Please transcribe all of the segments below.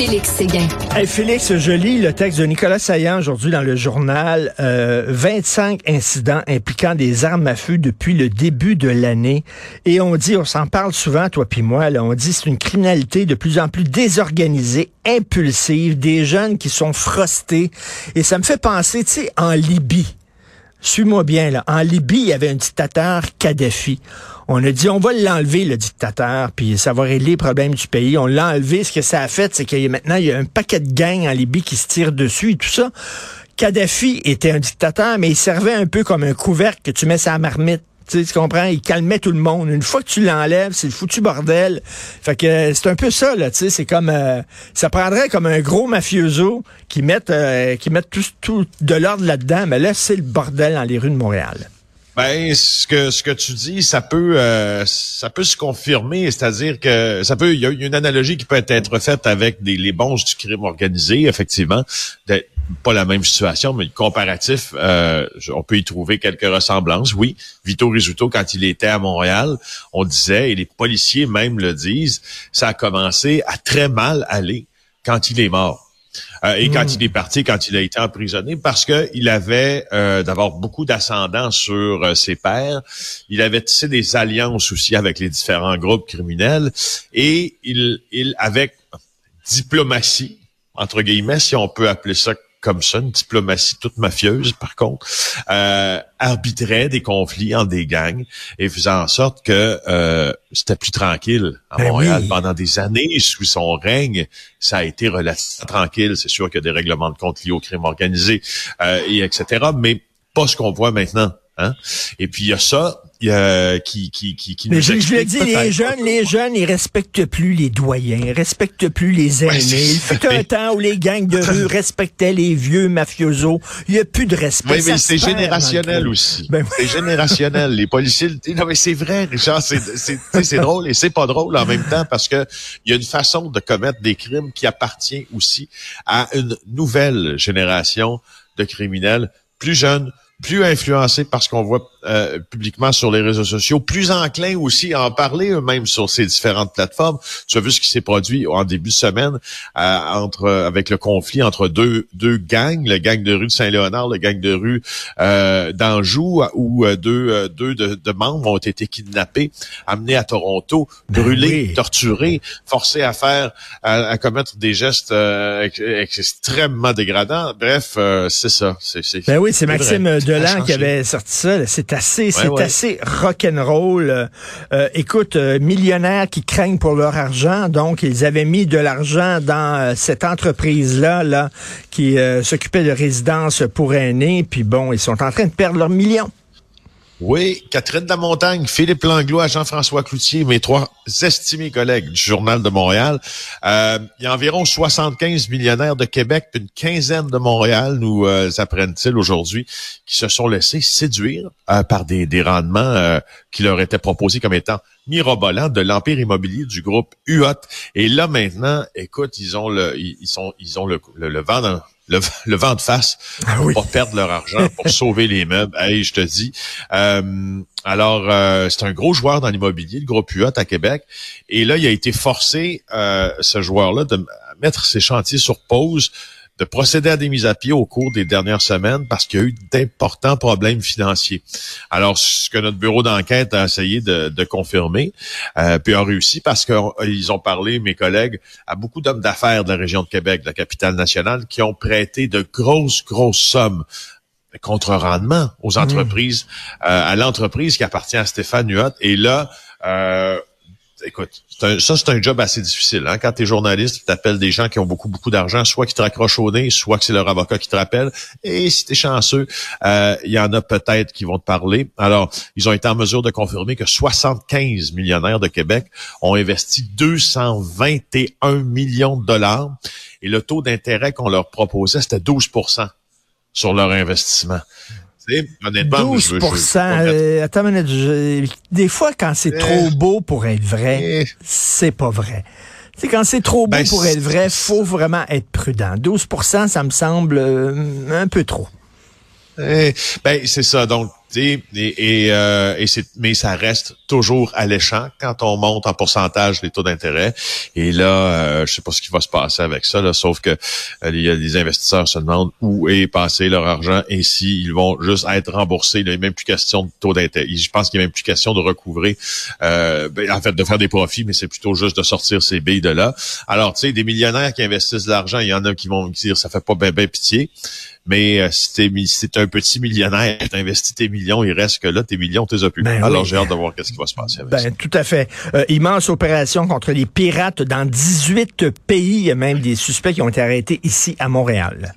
Félix Séguin. Hey Félix, je lis le texte de Nicolas Saillant aujourd'hui dans le journal. Euh, 25 incidents impliquant des armes à feu depuis le début de l'année. Et on dit, on s'en parle souvent, toi puis moi, là, on dit c'est une criminalité de plus en plus désorganisée, impulsive, des jeunes qui sont frostés. Et ça me fait penser, tu sais, en Libye. Suis-moi bien, là. En Libye, il y avait un dictateur, Kadhafi. On a dit, on va l'enlever, le dictateur, puis ça va régler les problèmes du pays. On l'a enlevé. Ce que ça a fait, c'est que maintenant, il y a un paquet de gangs en Libye qui se tirent dessus et tout ça. Kadhafi était un dictateur, mais il servait un peu comme un couvercle que tu mets sa marmite. Tu, comprends? Il calmait tout le monde. Une fois que tu l'enlèves, c'est le foutu bordel. Fait que euh, c'est un peu ça, là. Tu sais, c'est comme euh, ça prendrait comme un gros mafioso qui mette euh, qui mette tout, tout de l'ordre là-dedans. Mais là, c'est le bordel dans les rues de Montréal. Ben, ce que ce que tu dis, ça peut ça peut se confirmer, c'est-à-dire que ça peut il y a une analogie qui peut être faite avec les bons du crime organisé, effectivement, pas la même situation, mais le comparatif, euh, on peut y trouver quelques ressemblances. Oui, Vito Rizzuto, quand il était à Montréal, on disait, et les policiers même le disent, ça a commencé à très mal aller quand il est mort. Euh, et quand il est parti, quand il a été emprisonné, parce que il avait euh, d'abord beaucoup d'ascendants sur euh, ses pairs. Il avait tissé des alliances aussi avec les différents groupes criminels et il, il avec diplomatie entre guillemets, si on peut appeler ça comme ça, une diplomatie toute mafieuse, par contre, euh, arbitrait des conflits en des gangs et faisait en sorte que euh, c'était plus tranquille à Ben Montréal. oui. Pendant des années, sous son règne, ça a été relativement tranquille. C'est sûr qu'il y a des règlements de compte liés au crime organisé euh, et etc., mais pas ce qu'on voit maintenant. Hein? Et puis il y a ça a, qui, qui, qui, qui Mais nous je, je le dis, les jeunes, les jeunes, ils respectent plus les doyens, ils respectent plus les aînés. c'est- Il fut un temps où les gangs de rue respectaient les vieux mafiosos. Il n'y a plus de respect. Oui, mais c'est générationnel aussi. Ben oui. C'est générationnel. Les policiers, non mais c'est vrai, Richard, c'est drôle et c'est pas drôle en même temps parce que il y a une façon de commettre des crimes qui appartient aussi à une nouvelle génération de criminels plus jeunes, plus influencés par ce qu'on voit euh, publiquement sur les réseaux sociaux, plus enclins aussi à en parler eux-mêmes sur ces différentes plateformes. Tu as vu ce qui s'est produit en début de semaine euh, entre avec le conflit entre deux deux gangs, le gang de rue de Saint-Léonard, le gang de rue euh, d'Anjou, où euh, deux euh, deux de, de membres ont été kidnappés, amenés à Toronto, Ben brûlés, oui. torturés, forcés à faire à, à commettre des gestes euh, ex- extrêmement dégradants. Bref, euh, c'est ça. C'est c'est Ben oui, c'est Maxime Delan qui avait sorti ça. C'est assez, c'est ouais. assez rock'n'roll. Euh, euh, écoute, euh, millionnaires qui craignent pour leur argent, donc ils avaient mis de l'argent dans euh, cette entreprise-là, là, qui euh, s'occupait de résidences pour aînés. Puis bon, ils sont en train de perdre leurs millions. Oui, Catherine Montagne, Philippe Langlois, Jean-François Cloutier, mes trois estimés collègues du Journal de Montréal. Euh, il y a environ 75 millionnaires de Québec, une quinzaine de Montréal, nous euh, apprennent-ils aujourd'hui, qui se sont laissés séduire euh, par des, des rendements euh, qui leur étaient proposés comme étant mirobolants de l'empire immobilier du groupe UOT. Et là maintenant, écoute, ils ont le, ils sont, ils ont le, le, le vent dans le, le vent de face Ah pour oui. pas perdre leur argent, pour sauver les meubles. Hey, je te dis. Euh, alors, euh, c'est un gros joueur dans l'immobilier, le groupe UOT à Québec. Et là, il a été forcé, euh, ce joueur-là, de mettre ses chantiers sur pause, de procéder à des mises à pied au cours des dernières semaines parce qu'il y a eu d'importants problèmes financiers. Alors, ce que notre bureau d'enquête a essayé de, de confirmer, euh, puis a réussi parce qu'ils ont parlé, mes collègues, à beaucoup d'hommes d'affaires de la région de Québec, de la capitale nationale, qui ont prêté de grosses, grosses sommes contre rendement aux entreprises, euh, à l'entreprise qui appartient à Stéphane Huot. Et là, euh, écoute, ça, c'est un job assez difficile. Hein? Quand tu es journaliste, tu des gens qui ont beaucoup, beaucoup d'argent, soit qui te raccrochent au nez, soit que c'est leur avocat qui te rappelle. Et si tu chanceux, euh, il y en a peut-être qui vont te parler. Alors, ils ont été en mesure de confirmer que 75 millionnaires de Québec ont investi 221 millions de dollars. Et le taux d'intérêt qu'on leur proposait, c'était 12% sur leur investissement. Tu sais, honnêtement, moi, 12 je veux- euh, Attends une minute. je- des fois, quand c'est Eh. trop beau pour être vrai, Eh. c'est pas vrai. C'est quand c'est trop beau ben, pour être vrai, faut vraiment être prudent. 12% ça me semble euh, un peu trop. Eh, ben c'est ça. Donc et, et, euh, et c'est, mais ça reste toujours alléchant quand on monte en pourcentage les taux d'intérêt. Et là, euh, je sais pas ce qui va se passer avec ça, là, sauf que euh, des investisseurs se demandent où est passé leur argent et s'ils vont juste être remboursés. Il n'y a même plus question de taux d'intérêt. Je pense qu'il n'y a même plus question de recouvrer, euh, ben, en fait, de faire des profits, mais c'est plutôt juste de sortir ces billes de là. Alors, tu sais, des millionnaires qui investissent de l'argent, il y en a qui vont dire ça fait pas bien ben pitié. Mais euh, si t'es un petit millionnaire, t'as investi tes millions, il reste que là, tes millions, t'es plus. Ben Alors j'ai hâte de voir qu'est-ce qui va se passer avec ben, Tout à fait. Euh, immense opération contre les pirates dans 18 pays. Il y a même des suspects qui ont été arrêtés ici à Montréal.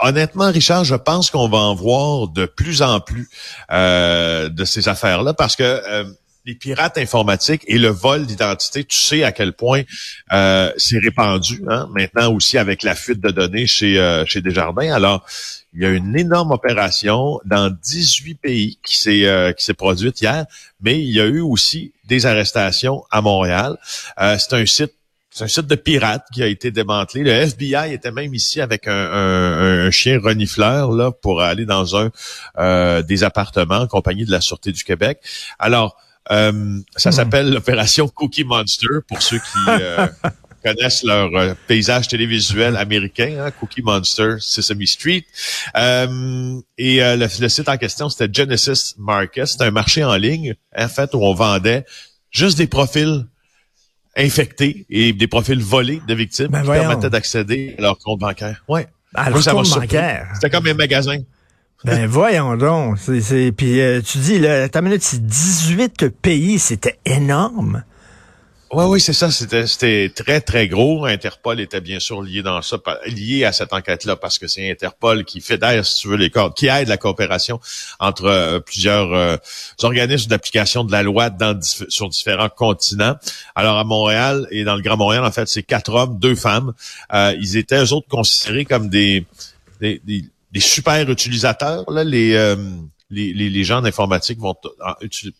Honnêtement, Richard, je pense qu'on va en voir de plus en plus euh, de ces affaires-là parce que euh, les pirates informatiques et le vol d'identité, tu sais à quel point euh, c'est répandu. Hein? Maintenant aussi avec la fuite de données chez, euh, chez Desjardins. Alors, il y a une énorme opération dans 18 pays qui s'est euh, qui s'est produite hier, mais il y a eu aussi des arrestations à Montréal. c'est un site c'est un site de pirates qui a été démantelé. Le FBI était même ici avec un, un, chien renifleur là pour aller dans un des appartements en compagnie de la Sûreté du Québec. Alors, euh, ça hmm. s'appelle l'opération Cookie Monster pour ceux qui euh, connaissent leur euh, paysage télévisuel américain, hein, Cookie Monster, Sesame Street. et le, site en question, c'était Genesis Market. C'était un marché en ligne, en fait, où on vendait juste des profils infectés et des profils volés de victimes ben qui permettaient d'accéder à leur compte bancaire. Ouais. À leur compte bancaire. C'était comme un magasin. Ben voyons donc. Puis euh, tu dis, là, ta minute, c'est 18 pays, c'était énorme. Oui, oui, c'est ça. C'était, très, très gros. Interpol était bien sûr lié dans ça, lié à cette enquête-là, parce que c'est Interpol qui fédère, si tu veux, les corps, qui aide la coopération entre euh, plusieurs euh, organismes d'application de la loi dans, sur différents continents. Alors à Montréal et dans le Grand Montréal, en fait, c'est quatre hommes, deux femmes. ils étaient eux autres considérés comme des, des les super utilisateurs, là, les, euh, les, les, gens d'informatique vont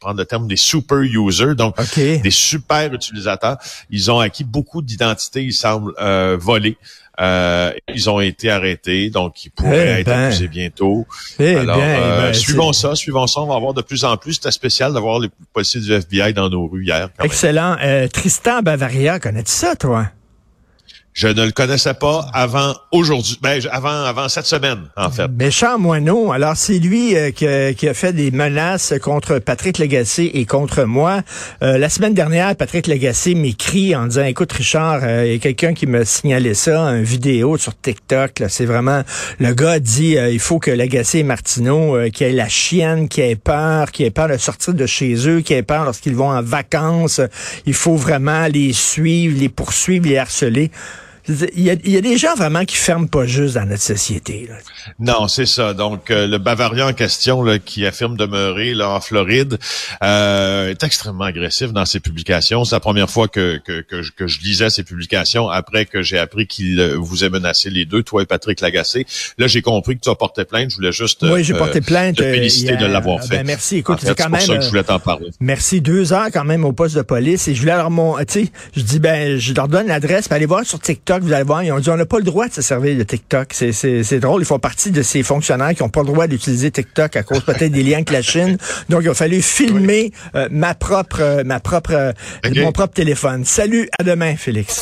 prendre le terme des super users, donc des super utilisateurs. Ils ont acquis beaucoup d'identités, ils semblent euh, voler. Euh, ils ont été arrêtés, donc ils pourraient eh être ben. accusés bientôt. Eh Alors, euh, ben, suivons ça, suivons ça. On va avoir de plus en plus. C'était spécial d'avoir les policiers du FBI dans nos rues hier. Excellent. Tristan Bavaria, connais-tu ça, toi? Je ne le connaissais pas avant aujourd'hui, ben, avant avant cette semaine en fait. Méchant moineau. Alors c'est lui euh, qui, a, fait des menaces contre Patrick Lagacé et contre moi. Euh, la semaine dernière, Patrick Lagacé m'écrit en disant "Écoute Richard, euh, il y a quelqu'un qui me signalait ça, une vidéo sur TikTok. C'est vraiment le gars dit il faut que Lagacé et Martineau qui aient la chienne, qui ait peur, qui ait peur de sortir de chez eux, qui ait peur lorsqu'ils vont en vacances. Il faut vraiment les suivre, les poursuivre, les harceler." Il y, a, il y, a, des gens vraiment qui ferment pas juste dans notre société. Là. Non, c'est ça. Donc, euh, le Bavaria en question, là, qui affirme demeurer là, en Floride, euh, est extrêmement agressif dans ses publications. C'est la première fois que, que, que, je, que je lisais ses publications après que j'ai appris qu'il euh, vous a menacé les deux, toi et Patrick Lagacé. Là, j'ai compris que tu as porté plainte. Je voulais juste oui, j'ai porté plainte, te féliciter de l'avoir ben, fait. merci. Écoute, c'est quand même. ça que je voulais t'en parler. Merci. Deux heures quand même au poste de police. Et je voulais leur mon, tu sais, je dis ben, je leur donne l'adresse, pour aller voir sur TikTok vous allez voir, ils ont dit on n'a pas le droit de se servir de TikTok. C'est drôle, ils font partie de ces fonctionnaires qui n'ont pas le droit d'utiliser TikTok à cause peut-être des liens avec la Chine. Donc il a fallu filmer euh, ma propre, euh, ma propre, euh, mon propre téléphone. Salut, à demain, Félix.